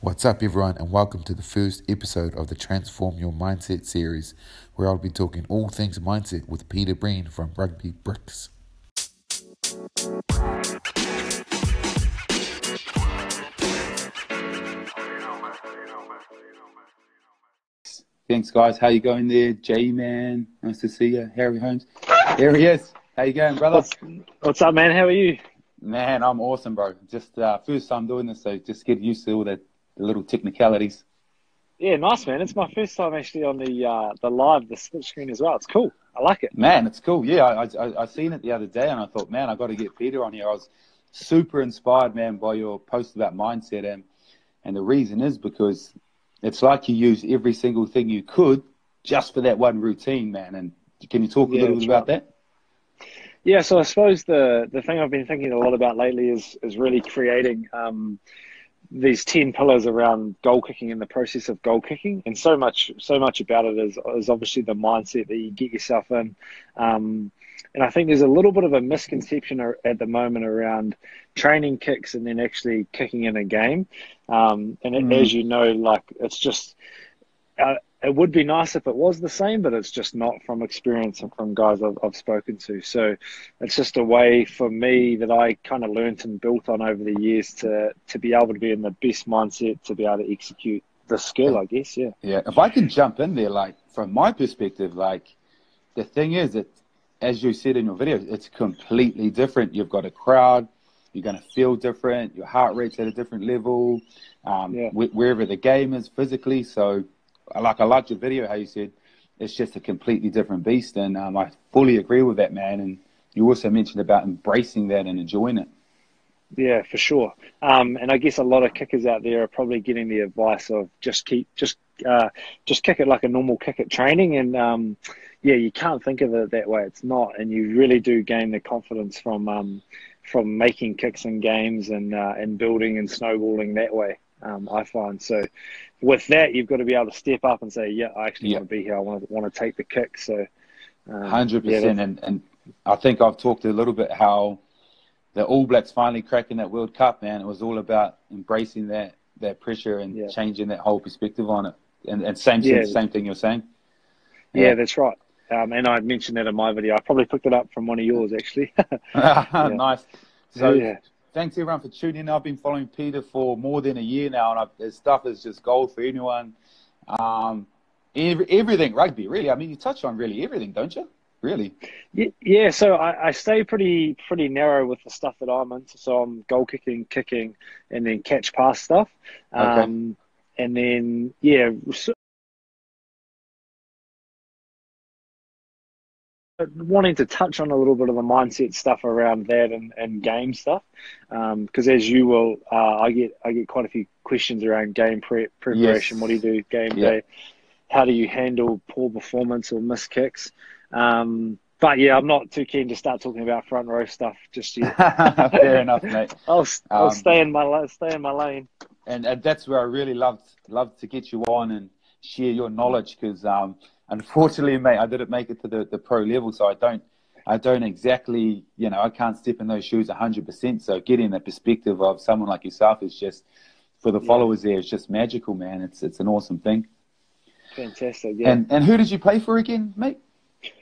What's up, everyone, and welcome to the first episode of the Transform Your Mindset series, where I'll be talking all things mindset with Peter Breen from Rugby Bricks. Thanks, guys. How you going there, J Man? Nice to see you, Harry Holmes. There he is. How you going, brother? What's, what's up, man? How are you? Man, I'm awesome, bro. Just uh, first time doing this, so just get used to all the, the little technicalities. Yeah, nice, man. It's my first time actually on the uh, the live, the split screen as well. It's cool. I like it. Man, it's cool. Yeah, I, I I seen it the other day, and I thought, man, I got to get Peter on here. I was super inspired, man, by your post about mindset, and and the reason is because it's like you use every single thing you could just for that one routine, man. And can you talk a Yeah, little bit about right. that? Yeah, so I suppose the the thing I've been thinking a lot about lately is is really creating um, these ten pillars around goal kicking and the process of goal kicking, and so much so much about it is is obviously the mindset that you get yourself in. Um, and I think there's a little bit of a misconception at the moment around training kicks and then actually kicking in a game. Um, and Mm. as you know, like it's just uh, it would be nice if it was the same, but it's just not from experience and from guys I've, I've spoken to. So it's just a way for me that I kind of learnt and built on over the years to to be able to be in the best mindset to be able to execute the skill, I guess. Yeah. Yeah, if I can jump in there, like from my perspective, like the thing is that, as you said in your video, it's completely different. You've got a crowd, you're going to feel different, your heart rate's at a different level, um, Yeah. wh- wherever the game is physically. So, like I liked your video how you said it's just a completely different beast, and um, I fully agree with that, man. And you also mentioned about embracing that and enjoying it. Yeah, for sure. Um, and I guess a lot of kickers out there are probably getting the advice of just keep, just, uh, just kick it like a normal kick at training. And um, yeah, you can't think of it that way. It's not, and you really do gain the confidence from um, from making kicks in games and uh, and building and snowballing that way. Um, I find so. With that, you've got to be able to step up and say, "Yeah, I actually Yeah. want to be here. I want to want to take the kick." So, um, Hundred yeah, percent, and and I think I've talked a little bit how the All Blacks finally cracking that World Cup, man. It was all about embracing that that pressure and Yeah. changing that whole perspective on it. And and same Yeah. same thing you're saying. Yeah, that's right. Um, and I mentioned that in my video. I probably picked it up from one of yours, actually. nice. So yeah, thanks everyone for tuning in. I've been following Peter for more than a year now, and I've, his stuff is just gold for anyone. Um, every, everything rugby, really. I mean, you touch on really everything, don't you? Really? Ye- yeah. So I, I stay pretty pretty narrow with the stuff that I'm into. So I'm goal kicking, kicking, and then catch pass stuff. Okay. Um, and then yeah, wanting to touch on a little bit of the mindset stuff around that and, and game stuff. Because as you will, uh, I get I get quite a few questions around game prep preparation. Yes. What do you do game Yeah. day? How do you handle poor performance or missed kicks? Um, but yeah, I'm not too keen to start talking about front row stuff just yet. Fair enough, mate. I'll I'll Um, stay in my stay in my lane. and, and that's where I really loved loved to get you on and share your knowledge because um, unfortunately, mate, I didn't make it to the, the pro level, so I don't I don't exactly you know I can't step in those shoes hundred percent. So getting the perspective of someone like yourself is just for the Yeah. followers there, it's just magical, man. It's it's an awesome thing. Fantastic. Yeah. And and who did you play for again, mate?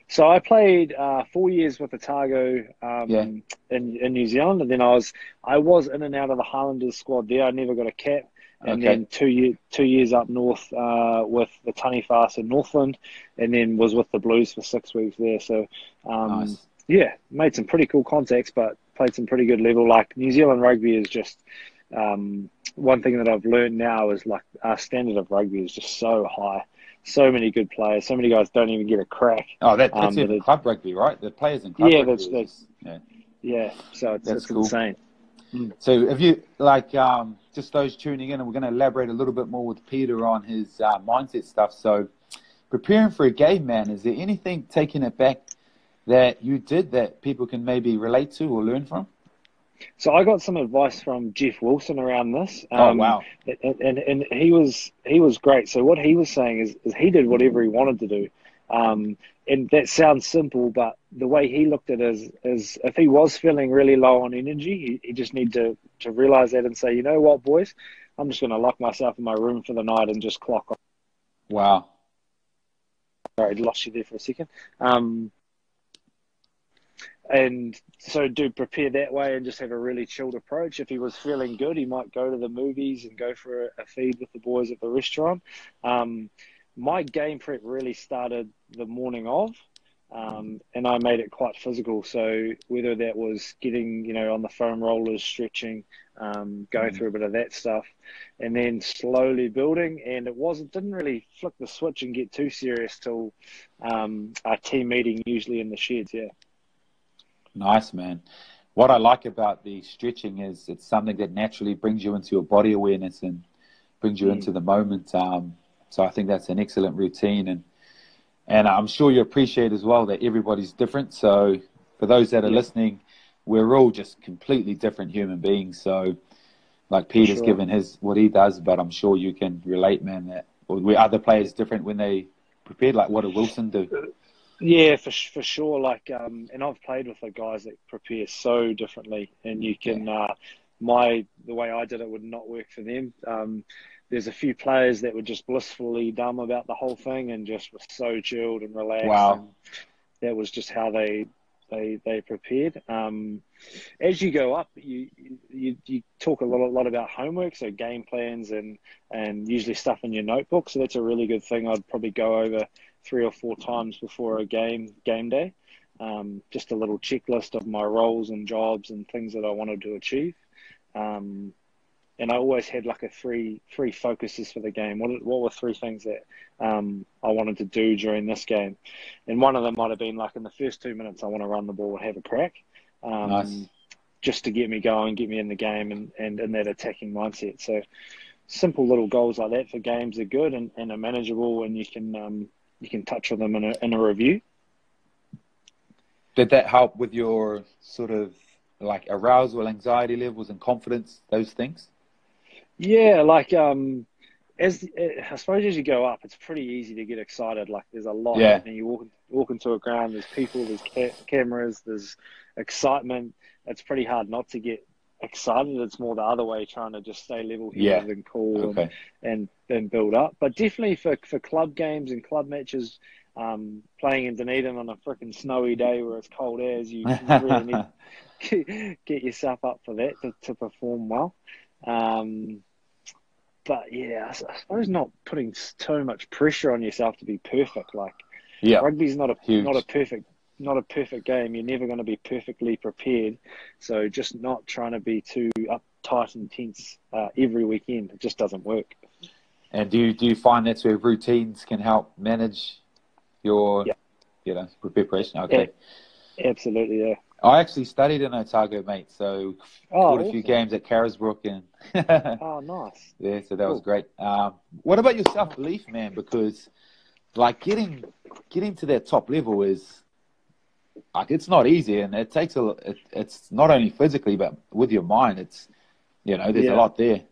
So I played uh, four years with Otago um, Yeah. in in New Zealand, and then I was I was in and out of the Highlanders squad there. I never got a cap, and Okay. then two year two years up north uh, with the Taniwhas in Northland, and then was with the Blues for six weeks there. So um, Nice. yeah, made some pretty cool contacts, but played some pretty good level. Like New Zealand rugby is just um, one thing that I've learned now is like our standard of rugby is just so high. So many good players. So many guys don't even get a crack. Oh, that, Um, that's it- club rugby, right? The players in club Yeah, rugby. that's- that's- yeah. Yeah, so it's, That's it's cool. insane. So if you like, um, just those tuning in, and we're going to elaborate a little bit more with Peter on his uh, mindset stuff. So preparing for a game, man, is there anything taking it back that you did that people can maybe relate to or learn from? So I got some advice from Jeff Wilson around this. Oh, Um, wow. and, and and he was he was great. So what he was saying is, is he did whatever he wanted to do, um, and that sounds simple, but the way he looked at it is is if he was feeling really low on energy, he, he just need to to realize that and say, you know what, boys, I'm just going to lock myself in my room for the night and just clock off. Wow. Sorry, I lost you there for a second. Um, and so do prepare that way and just have a really chilled approach. If he was feeling good, he might go to the movies and go for a, a feed with the boys at the restaurant. Um, my game prep really started the morning of, um, and I made it quite physical. So whether that was getting, you know, on the foam rollers, stretching, um, going mm. through a bit of that stuff, and then slowly building. And it wasn't didn't really flick the switch and get too serious till um, our team meeting, usually in the sheds. Yeah. Nice, man. What I like about the stretching is it's something that naturally brings you into your body awareness and brings you mm. into the moment. Um, so I think that's an excellent routine, and and I'm sure you appreciate as well that everybody's different. So for those that are yeah. listening, we're all just completely different human beings. So like Peter's sure. given his what he does, but I'm sure you can relate, man. That were other players different when they prepared? Like what did Wilson do? Yeah, for for sure. Like, um, and I've played with the guys that prepare so differently, and you can. Uh, my the way I did it would not work for them. Um, there's a few players that were just blissfully dumb about the whole thing and just were so chilled and relaxed. Wow. And that was just how they they they prepared. Um, as you go up, you, you you talk a lot a lot about homework, so game plans and and usually stuff in your notebook. So that's a really good thing. I'd probably go over three or four times before a game game day. Um, just a little checklist of my roles and jobs and things that I wanted to achieve. Um, and I always had like a three three focuses for the game. What what were three things that um, I wanted to do during this game? And one of them might have been like in the first two minutes, I want to run the ball and have a crack, um, nice. just to get me going, get me in the game, and and in that attacking mindset. So simple little goals like that for games are good and, and are manageable, and you can um, you can touch on them in a, in a review. Did that help with your sort of like arousal, anxiety levels, and confidence? Those things. Yeah, like um, as I suppose as you go up, it's pretty easy to get excited. Like there's a lot, yeah. and you walk walk into a ground. There's people, there's ca- cameras, there's excitement. It's pretty hard not to get excited. It's more the other way, trying to just stay level headed yeah. and cool okay. and, and, and build up. But definitely for for club games and club matches, um, playing in Dunedin on a freaking snowy day where it's cold as, you, you really need to get yourself up for that to, to perform well. Um, but yeah, I, suppose not putting too much pressure on yourself to be perfect. Like, yeah, rugby's not a Huge. not a perfect not a perfect game. You're never going to be perfectly prepared. So just not trying to be too uptight and tense uh, every weekend. It just doesn't work. And do you, do you find that's where routines can help manage your, yeah. you know, preparation? Okay. Yeah. Absolutely, yeah. I actually studied in Otago, mate. So oh, awesome. a few games at Carisbrook and. oh, nice. Yeah, so that cool. was great. Um, what about your self belief, man? Because like getting getting to that top level is like it's not easy, and it takes a. It, it's not only physically, but with your mind. It's you know, there's yeah. a lot there.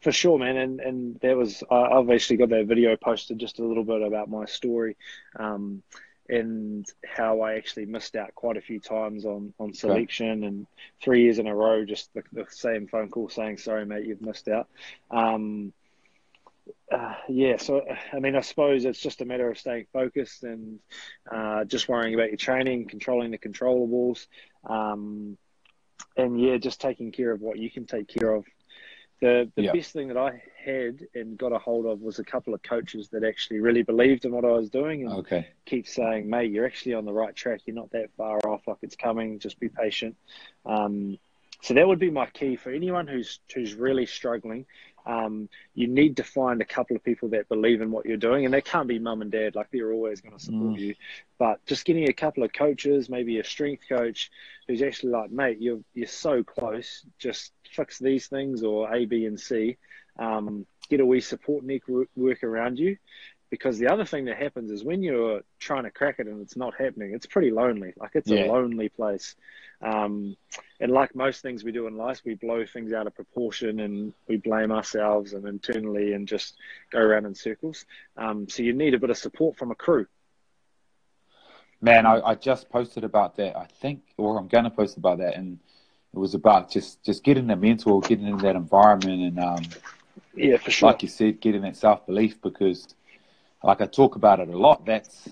For sure, man, and and there was I've actually got that video posted just a little bit about my story, um, and how I actually missed out quite a few times on on selection, and three years in a row, just the, the, same phone call saying sorry, mate, you've missed out. Um, uh, yeah, so I mean, I suppose it's just a matter of staying focused and uh, just worrying about your training, controlling the controllables, um, and yeah, just taking care of what you can take care of. The the best thing that I had and got a hold of was a couple of coaches that actually really believed in what I was doing and okay. keep saying, "Mate, you're actually on the right track. You're not that far off. Like it's coming. Just be patient." Um, so that would be my key for anyone who's who's really struggling um, you need to find a couple of people that believe in what you're doing, and they can't be mum and dad, like they're always going to support mm. you. But just getting a couple of coaches, maybe a strength coach, who's actually like, mate, you're you're so close. Just fix these things or A, B, and C. Um, get a wee support network around you, because the other thing that happens is when you're trying to crack it and it's not happening, it's pretty lonely. Like it's yeah. a lonely place. Um, and like most things we do in life, we blow things out of proportion and we blame ourselves and internally and just go around in circles. Um, so you need a bit of support from a crew. Man, I, I just posted about that. I think, or I'm going to post about that, and it was about just just getting the mentor, getting in that environment, and um, yeah, for sure. like you said, getting that self belief because, like I talk about it a lot. That's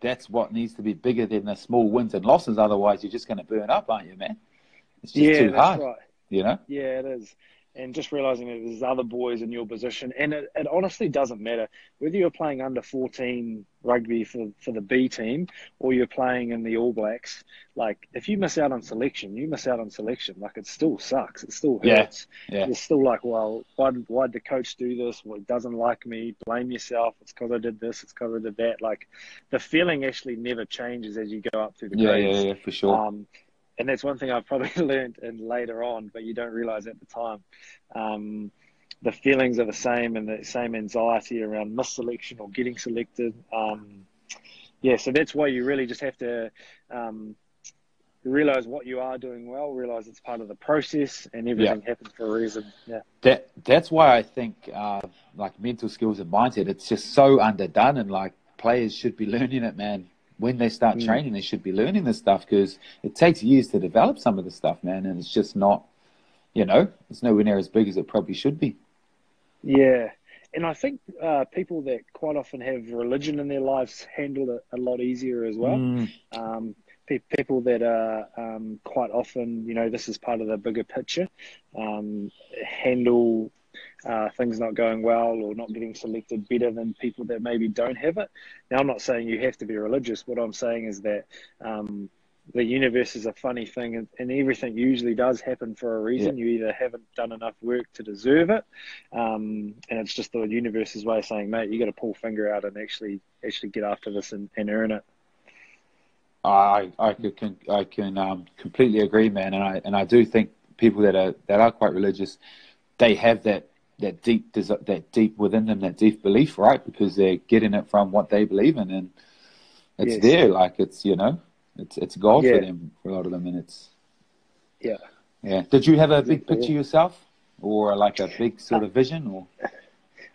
that's what needs to be bigger than the small wins and losses. Otherwise, you're just going to burn up, aren't you, man? It's just yeah, too hard. right. You know? Yeah, it is. And just realizing that there's other boys in your position, and it, it honestly doesn't matter whether you're playing under 14 rugby for for the B team or you're playing in the All Blacks. Like, if you miss out on selection, you miss out on selection. Like, it still sucks. It still hurts. yeah. You're still like, well, why did, why did the coach do this? Well, he doesn't like me. Blame yourself. It's because I did this. It's because I did that. Like, the feeling actually never changes as you go up through the Yeah, grades. yeah, yeah, for sure. Um, and that's one thing I've probably learned in later on, but you don't realize at the time. Um, the feelings are the same and the same anxiety around misselection or getting selected. Um, yeah, so that's why you really just have to um, realize what you are doing well, realize it's part of the process, and everything happens for a reason. Yeah. that that's why I think uh, like mental skills and mindset, it's just so underdone, and like players should be learning it, man. When they start Mm. training, they should be learning this stuff because it takes years to develop some of the stuff, man, and it's just not, you know, it's nowhere near as big as it probably should be. Yeah, and I think uh, people that quite often have religion in their lives handle it a lot easier as well. Mm, Um, pe- people that are um, quite often, you know, this is part of the bigger picture, um, handle uh, things not going well or not getting selected better than people that maybe don't have it. Now, I'm not saying you have to be religious. What I'm saying is that um, the universe is a funny thing, and, and everything usually does happen for a reason. You either haven't done enough work to deserve it, um, and it's just the universe's way of saying, "Mate, you got to pull finger out and actually actually get after this and, and earn it." I I could can I can um, completely agree, man, and I and I do think people that are that are quite religious, they have that that deep that deep within them that deep belief, right? Because they're getting it from what they believe in, and it's Yes. there, like it's you know, it's it's God Yeah. for them for a lot of them, and it's Yeah. yeah. Did you have a big picture yeah. yourself, or like a big sort of vision, or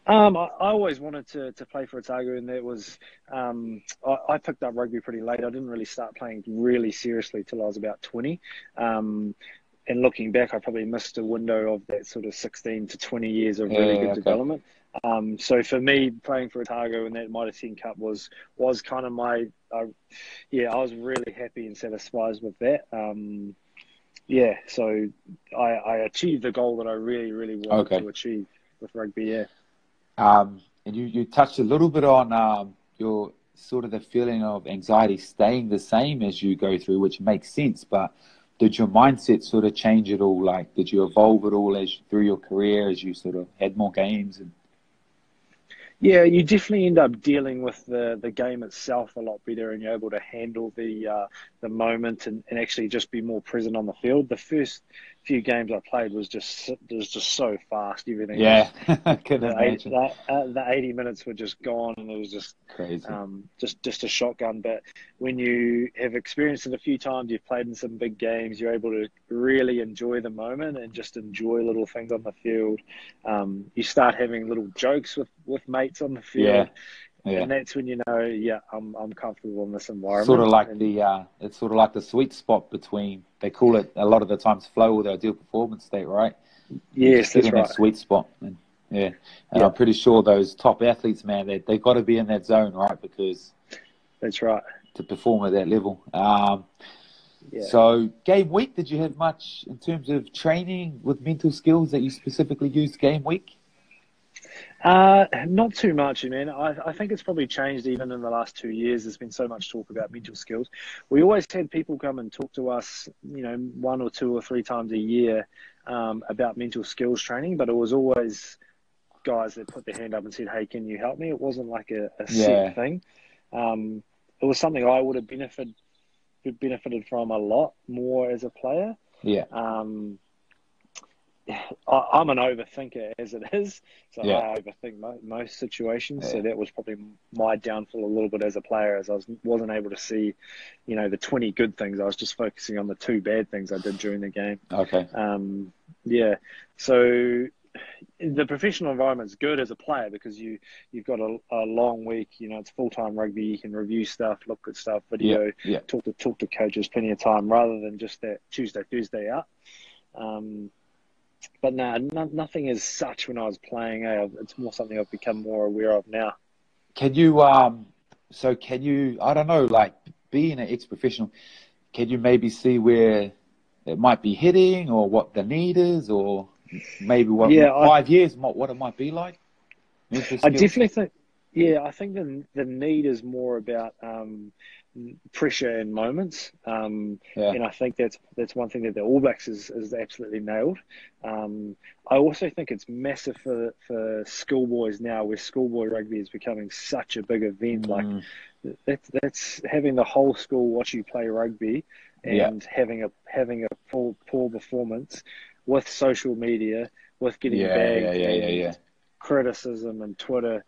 Um, I, I always wanted to, to play for Otago, and that was um, I, I picked up rugby pretty late. I didn't really start playing really seriously till I was about twenty. Um, and looking back, I probably missed a window of that sort of sixteen to twenty years of really Yeah, good okay. development. Um, so for me, playing for Otago and that Mitre 10 Cup was was kind of my uh, yeah. I was really happy and satisfied with that. Um, yeah, so I, I achieved the goal that I really really wanted Okay. to achieve with rugby. Yeah. Um, and you, you touched a little bit on um, your sort of the feeling of anxiety staying the same as you go through, which makes sense. But did your mindset sort of change at all? Like, did you evolve at all as through your career as you sort of had more games? And Yeah, you definitely end up dealing with the, the game itself a lot better, and you're able to handle the uh, the moment and, and actually just be more present on the field. The first few games I played was just was just so fast. Everything, yeah, can the, eight, imagine. the, uh, the eighty minutes were just gone, and it was just Crazy. um, just just a shotgun. But when you have experienced it a few times, you've played in some big games, you're able to really enjoy the moment and just enjoy little things on the field. Um, you start having little jokes with, with mates on the field, Yeah, yeah. and that's when you know, yeah, I'm I'm comfortable in this environment. Sort of like And- the uh, it's sort of like the sweet spot between they call it a lot of the times flow or the ideal performance state, right? Yes, that's in right. that sweet spot. And, yeah, and Yeah. I'm pretty sure those top athletes, man, they they got to be in that zone, right? Because That's right. to perform at that level. Um, Yeah. So, game week, did you have much in terms of training with mental skills that you specifically used game week? Uh, not too much, man. I, I think it's probably changed even in the last two years. There's been so much talk about mental skills. We always had people come and talk to us, you know, one or two or three times a year um, about mental skills training, but it was always guys that put their hand up and said, "Hey, can you help me?" It wasn't like a, a Yeah. set thing. Um, it was something I would have benefited benefited from a lot more as a player. Yeah, Um, I, I'm an overthinker as it is, so Yeah. I overthink mo- most situations. So that was probably my downfall a little bit as a player, as I was, wasn't able to see, you know, the 20 good things. I was just focusing on the two bad things I did during the game. okay. Um, yeah, so the professional environment's good as a player because you you've got a, a long week. You know, it's full time rugby. You can review stuff, look at stuff, video, Yeah, talk to talk to coaches plenty of time rather than just that Tuesday Thursday out. Um, but no, no, nothing as such when I was playing. Eh? It's more something I've become more aware of now. Can you, um, so can you, I don't know, like being an ex professional, can you maybe see where it might be hitting or what the need is or maybe what Yeah, five years, what, what it might be like? I definitely think, yeah, I think the the need is more about um, pressure in moments, um, Yeah. and I think that's that's one thing that the All Blacks is, is absolutely nailed. Um, I also think it's massive for for schoolboys now, where schoolboy rugby is becoming such a big event. Like Mm, that's that's having the whole school watch you play rugby Yeah. and having a having a full poor performance with social media, with getting yeah, bagged yeah, yeah, yeah, and yeah. criticism and Twitter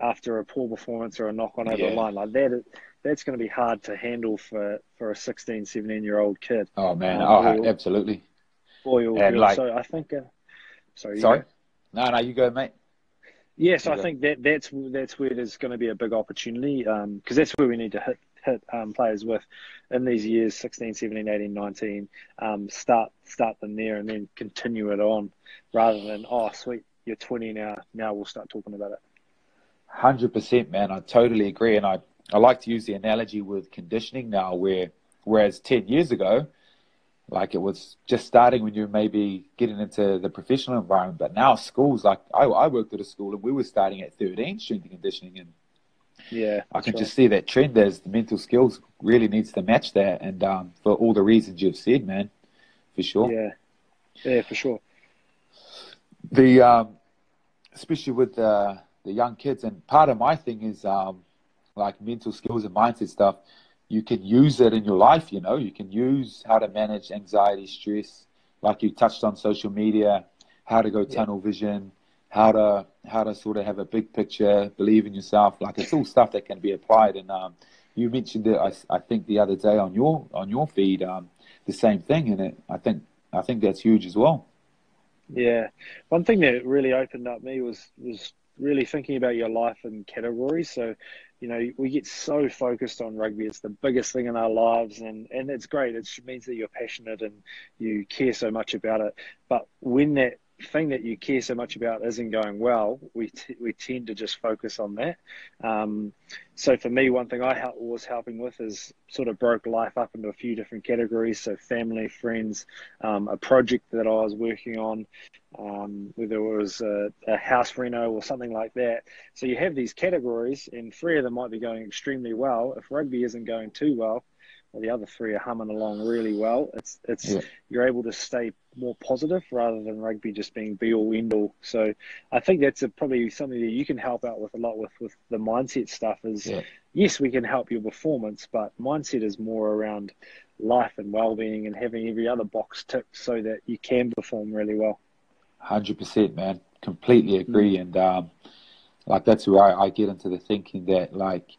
after a poor performance or a knock on over Yeah. the line like that. That's going to be hard to handle for, for a 16, 17 year old kid. Oh man, Um, oh, absolutely. Boy And like- so I think. Uh, sorry. Sorry? go. No, no, you go, mate. Yes, I Okay. think that that's that's where there's going to be a big opportunity because that's where we need to hit hit um, players with in these years 16, 17, 18, 19. Um, start start them there and then continue it on rather than oh sweet you're 20 now now we'll start talking about it. Hundred percent, man. I totally agree, and I, I like to use the analogy with conditioning now, where whereas ten years ago, like it was just starting when you were maybe getting into the professional environment, but now schools, like I, I worked at a school and we were starting at thirteen strength and conditioning, and Yeah, I can that's just see that trend as the mental skills really needs to match that, and um, for all the reasons you've said, man, for sure. yeah, yeah, for sure. the um, especially with the the young kids, and part of my thing is um, like mental skills and mindset stuff. You can use it in your life. You know, you can use how to manage anxiety, stress, like you touched on social media, how to go tunnel vision, how to how to sort of have a big picture, believe in yourself. Like it's all stuff that can be applied. And um, you mentioned it, I, I think the other day on your on your feed, um, the same thing. And it, I think I think that's huge as well. Yeah, one thing that really opened up me was was really thinking about your life in categories. So, you know, we get so focused on rugby; it's the biggest thing in our lives, and and it's great. It means that you're passionate and you care so much about it. But when that thing that you care so much about isn't going well, we t- we tend to just focus on that. Um, so for me, one thing I help, was helping with is sort of broke life up into a few different categories. So family, friends, um, a project that I was working on, um, whether it was a, a house reno or something like that. So you have these categories, and three of them might be going extremely well. If rugby isn't going too well, well, the other three are humming along really well. It's it's Yeah. you're able to stay more positive rather than rugby just being be all end all. So I think that's a, probably something that you can help out with a lot with with the mindset stuff. Is Yeah. yes, we can help your performance, but mindset is more around life and well-being and having every other box ticked so that you can perform really well. Hundred percent, man. Completely agree, and um, like that's where I, I get into the thinking that like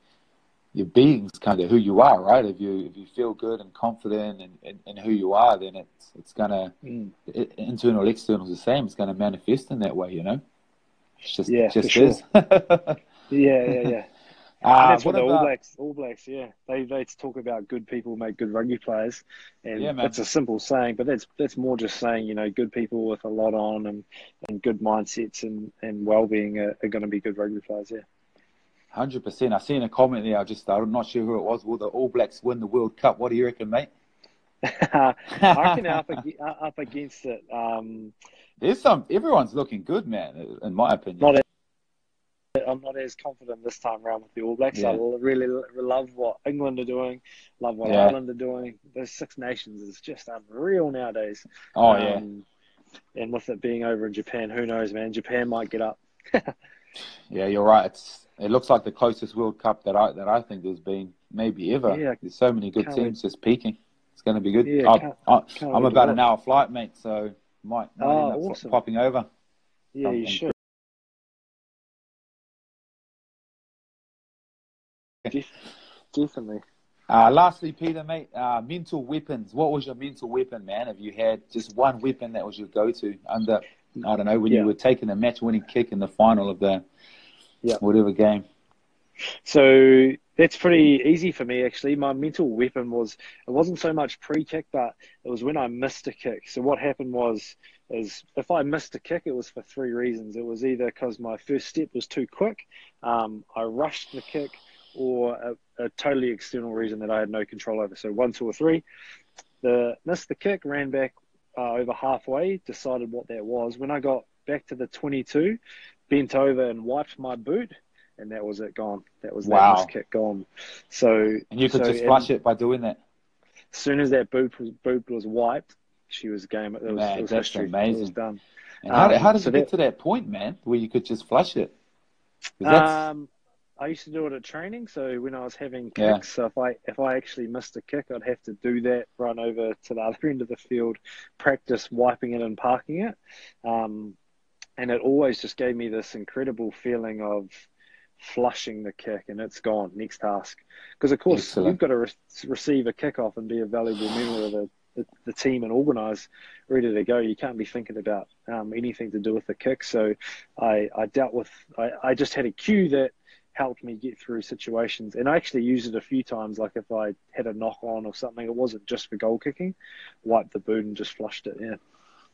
your being's kind of who you are, right? If you if you feel good and confident in, in, in who you are, then it's it's gonna Mm. i- internal external is the same. It's gonna manifest in that way, you know. It's just Yeah, just sure. is. Yeah, yeah, yeah. Uh, that's what what the All Blacks, All Blacks, yeah, they they talk about good people make good rugby players, and Yeah, it's a simple saying, but that's that's more just saying you know good people with a lot on and, and good mindsets and, and well being are, are going to be good rugby players. Yeah, Hundred percent. I seen a comment there. I just I'm not sure who it was. Will the All Blacks win the World Cup? What do you reckon, mate? I reckon up, up against it. Um, There's some. Everyone's looking good, man. In my opinion. Not I'm not as confident this time around with the All Blacks. I Yeah. l- really love what England are doing, love what Yeah. Ireland are doing. Those Six Nations is just unreal nowadays. oh yeah. Um, and with it being over in Japan, who knows, man? Japan might get up. Yeah, you're right. It's it looks like the closest World Cup that I that I think there's been maybe ever. Yeah. There's so many good teams just peaking. It's going to be good. Yeah, I, can't- I, can't I'm about an hour flight, mate. So might, might Oh, end up awesome. popping over. Yeah, Um, you should. Def- definitely. Uh, lastly, Peter, mate, uh, mental weapons. What was your mental weapon, man? Have you had just one weapon that was your go-to under? I don't know when Yeah. you were taking a match-winning kick in the final of the Yeah. whatever game. So That's pretty easy for me actually. My mental weapon was it wasn't so much pre-kick, but it was when I missed a kick. So what happened was is if I missed a kick, it was for three reasons. It was either because my first step was too quick, um, I rushed the kick, or a, a, totally external reason that I had no control over. So one, two, or three. The missed the kick, ran back uh, over halfway, decided what that was. When I got back to the 22, bent over and wiped my boot, and that was it gone. That was wow. that kick gone. So and you could so, just flush it by doing that. As soon as that boot was, boot was wiped, she was game. It was, man, it was that's history. amazing. It was done. And how, um, how does so it get to that point, man, where you could just flush it? Um, I used to do it at training. So when I was having kicks, yeah. so if I if I actually missed a kick, I'd have to do that, run over to the other end of the field, practice wiping it and parking it, um, and it always just gave me this incredible feeling of flushing the kick and it's gone. Next task, because of course Excellent. you've got to re- receive a kick off and be a valuable member of the the, the, team and organise, ready to go. You can't be thinking about um, anything to do with the kick. So I, I dealt with, I, I just had a cue that helped me get through situations. And I actually used it a few times, like if I had a knock on or something, it wasn't just for goal kicking, wiped the boot and just flushed it. Yeah.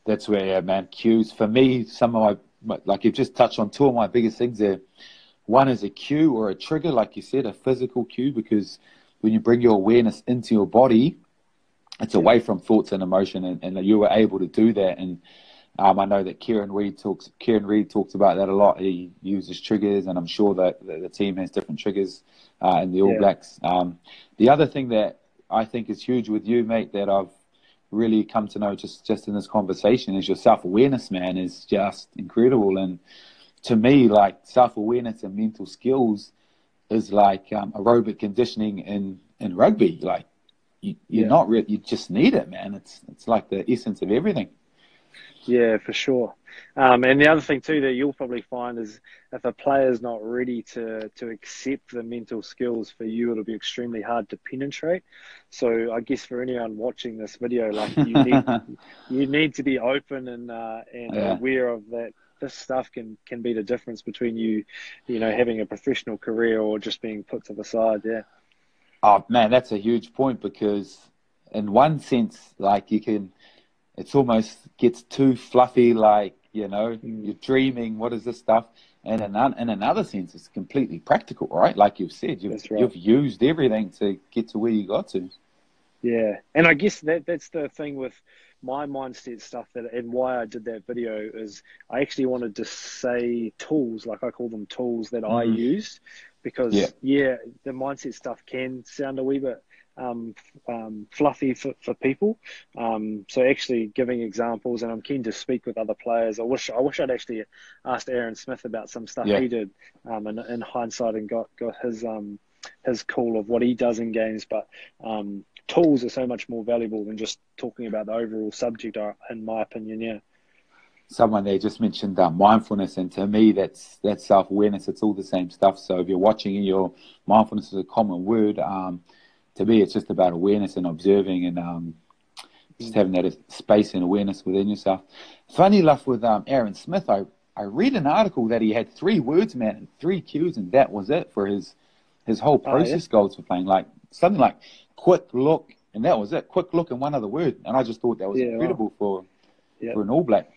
That's where, yeah, man, cues. For me, some of my, like you've just touched on two of my biggest things there. One is a cue or a trigger, like you said, a physical cue, because when you bring your awareness into your body, it's away from thoughts and emotion, and, and you were able to do that. And um, I know that Kieran Read talks. Kieran Read talks about that a lot. He uses triggers, and I'm sure that the, the team has different triggers uh, in the All yeah. Blacks. Um, the other thing that I think is huge with you, mate, that I've really come to know just just in this conversation is your self awareness, man, is just incredible. And to me, like self awareness and mental skills is like um, aerobic conditioning in in rugby. Like you, you're yeah. not really, you just need it, man. It's it's like the essence of everything. Yeah, for sure. Um, and the other thing too that you'll probably find is if a player's not ready to to accept the mental skills for you, it'll be extremely hard to penetrate. So I guess for anyone watching this video, like you need you need to be open and uh, and yeah. aware of that. This stuff can can be the difference between you, you know, having a professional career or just being put to the side. Yeah. Oh man, that's a huge point because in one sense, like you can it's almost gets too fluffy, like, you know, mm. you're dreaming, what is this stuff? And in, in another sense, it's completely practical, right? Like you've said, you've, right. you've used everything to get to where you got to. Yeah. And I guess that that's the thing with my mindset stuff that and why I did that video is I actually wanted to say tools, like I call them tools that mm. I used because yeah. yeah, the mindset stuff can sound a wee bit um, um, fluffy for, for people. Um, so actually giving examples, and I'm keen to speak with other players. I wish I wish I'd actually asked Aaron Smith about some stuff yeah. he did um, in, in, hindsight and got got his um, his call of what he does in games. But um, tools are so much more valuable than just talking about the overall subject, uh, in my opinion. Yeah. Someone there just mentioned uh, mindfulness, and to me, that's that's self awareness. It's all the same stuff. So if you're watching, and your mindfulness is a common word. Um, to me, it's just about awareness and observing and um, just having that space and awareness within yourself. Funny enough, with um, Aaron Smith, I, I read an article that he had three words, man, and three cues, and that was it for his his whole process oh, yeah? goals for playing. Like something like quick look, and that was it. Quick look and one other word, and I just thought that was yeah, incredible for yep. for an All Black.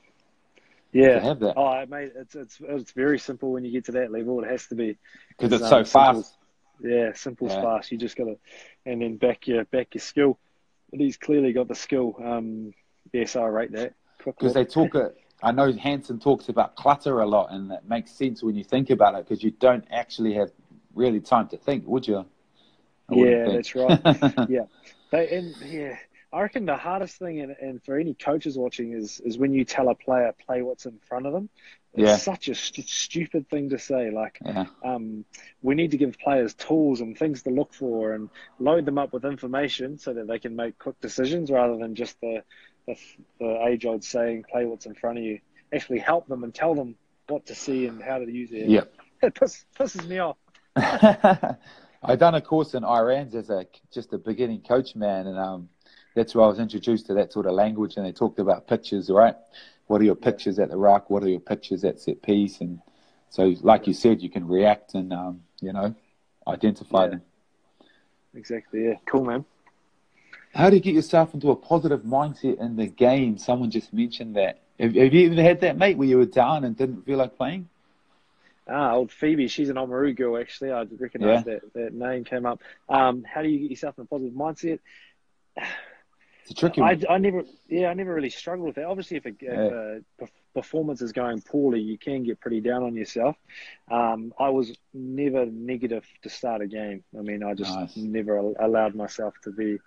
Yeah, to have that. Oh, mate, it's it's it's very simple when you get to that level. It has to be because it's um, so fast. Yeah, simple yeah. fast. You just got to, and then back your back your skill. But he's clearly got the skill. Um, yes, I rate that. Because they talk. it. I know Hansen talks about clutter a lot, and that makes sense when you think about it. Because you don't actually have really time to think, would you? I yeah, that's right. yeah, they, and yeah, I reckon the hardest thing, and, and for any coaches watching, is is when you tell a player play what's in front of them. It's yeah. such a st- stupid thing to say. Like, yeah. um, we need to give players tools and things to look for, and load them up with information so that they can make quick decisions, rather than just the the, the age-old saying, "Play what's in front of you." Actually, help them and tell them what to see and how to use it. Yeah, it pisses me off. I done a course in Iran's as a just a beginning coach, man, and um, that's where I was introduced to that sort of language, and they talked about pictures, right? What are your pictures at the ruck? What are your pictures at set piece? And so, like you said, you can react and um, you know identify yeah. them. exactly. Yeah, cool, man. How do you get yourself into a positive mindset in the game? Someone just mentioned that. Have, have you ever had that, mate, where you were down and didn't feel like playing? Ah, old Phoebe, she's an Oamaru girl, actually. I recognise yeah. that, that name came up. Um, how do you get yourself in a positive mindset? It's a tricky I, I, never, yeah, I never really struggled with that. Obviously, if a, if a performance is going poorly, you can get pretty down on yourself. Um, I was never negative to start a game. I mean, I just nice. never allowed myself to be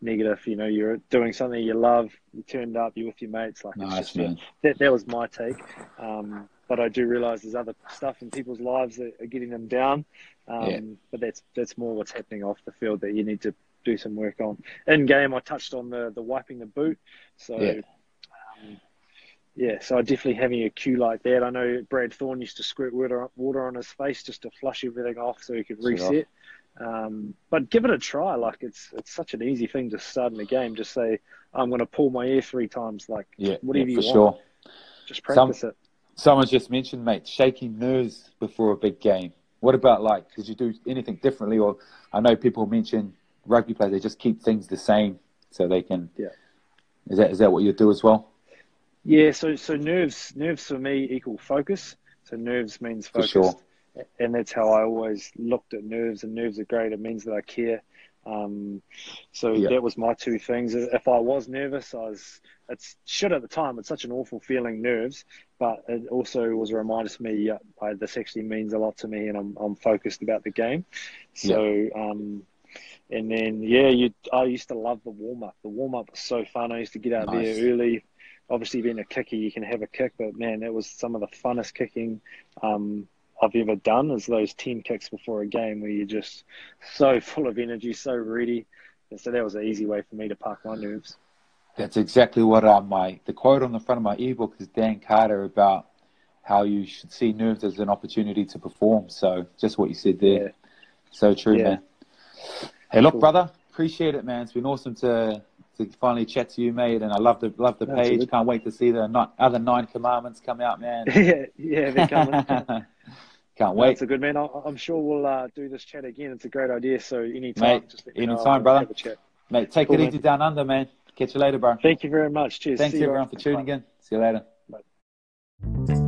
negative. You know, you're doing something you love, you turned up, you're with your mates. Like, nice, just, man. That, that was my take. Um, but I do realise there's other stuff in people's lives that are getting them down. Um, yeah. But that's that's more what's happening off the field that you need to do some work on. In game, I touched on the the wiping the boot. So. Yeah. Um, yeah, so definitely having a cue like that. I know Brad Thorn used to squirt water, water on his face just to flush everything off so he could reset. Um, but give it a try. Like it's it's such an easy thing to start in a game. Just say I'm going to pull my ear three times. Like yeah, whatever yeah, you want. Sure. Just practice Some, it. Someone's just mentioned, mate, shaking nerves before a big game. What about like? Did you do anything differently? Or I know people mention rugby players they just keep things the same so they can. Yeah. Is that is that what you do as well? Yeah. So so nerves nerves for me equal focus. So nerves means focus. Sure and that's how I always looked at nerves. And nerves are great; it means that I care. Um, so yeah. that was my two things. If I was nervous, I was. It's shit at the time. It's such an awful feeling, nerves. But it also was a reminder to me. Yeah, I, this actually means a lot to me, and I'm I'm focused about the game. So. Yeah. Um, and then yeah, you. I used to love the warm up. The warm up was so fun. I used to get out nice. there early. Obviously, being a kicker, you can have a kick, but man, that was some of the funnest kicking. Um, I've ever done is those 10 kicks before a game where you're just so full of energy, so ready. And so that was an easy way for me to park my nerves. That's exactly what I, my the quote on the front of my ebook is Dan Carter about how you should see nerves as an opportunity to perform. So just what you said there. Yeah. So true, yeah. man. Hey, look, cool. brother, appreciate it, man. It's been awesome to to finally chat to you, mate. And I love the love the page. Can't wait to see the other nine commandments come out, man. yeah, yeah, they're coming. Can't wait. That's a good man. I'm sure we'll uh, do this chat again. It's a great idea. So anytime, Mate, just anytime, brother. Mate, take cool, it easy down under, man. Catch you later, bro. Thank you very much. Cheers. Thanks everyone for tuning Bye. in. See you later. Bye.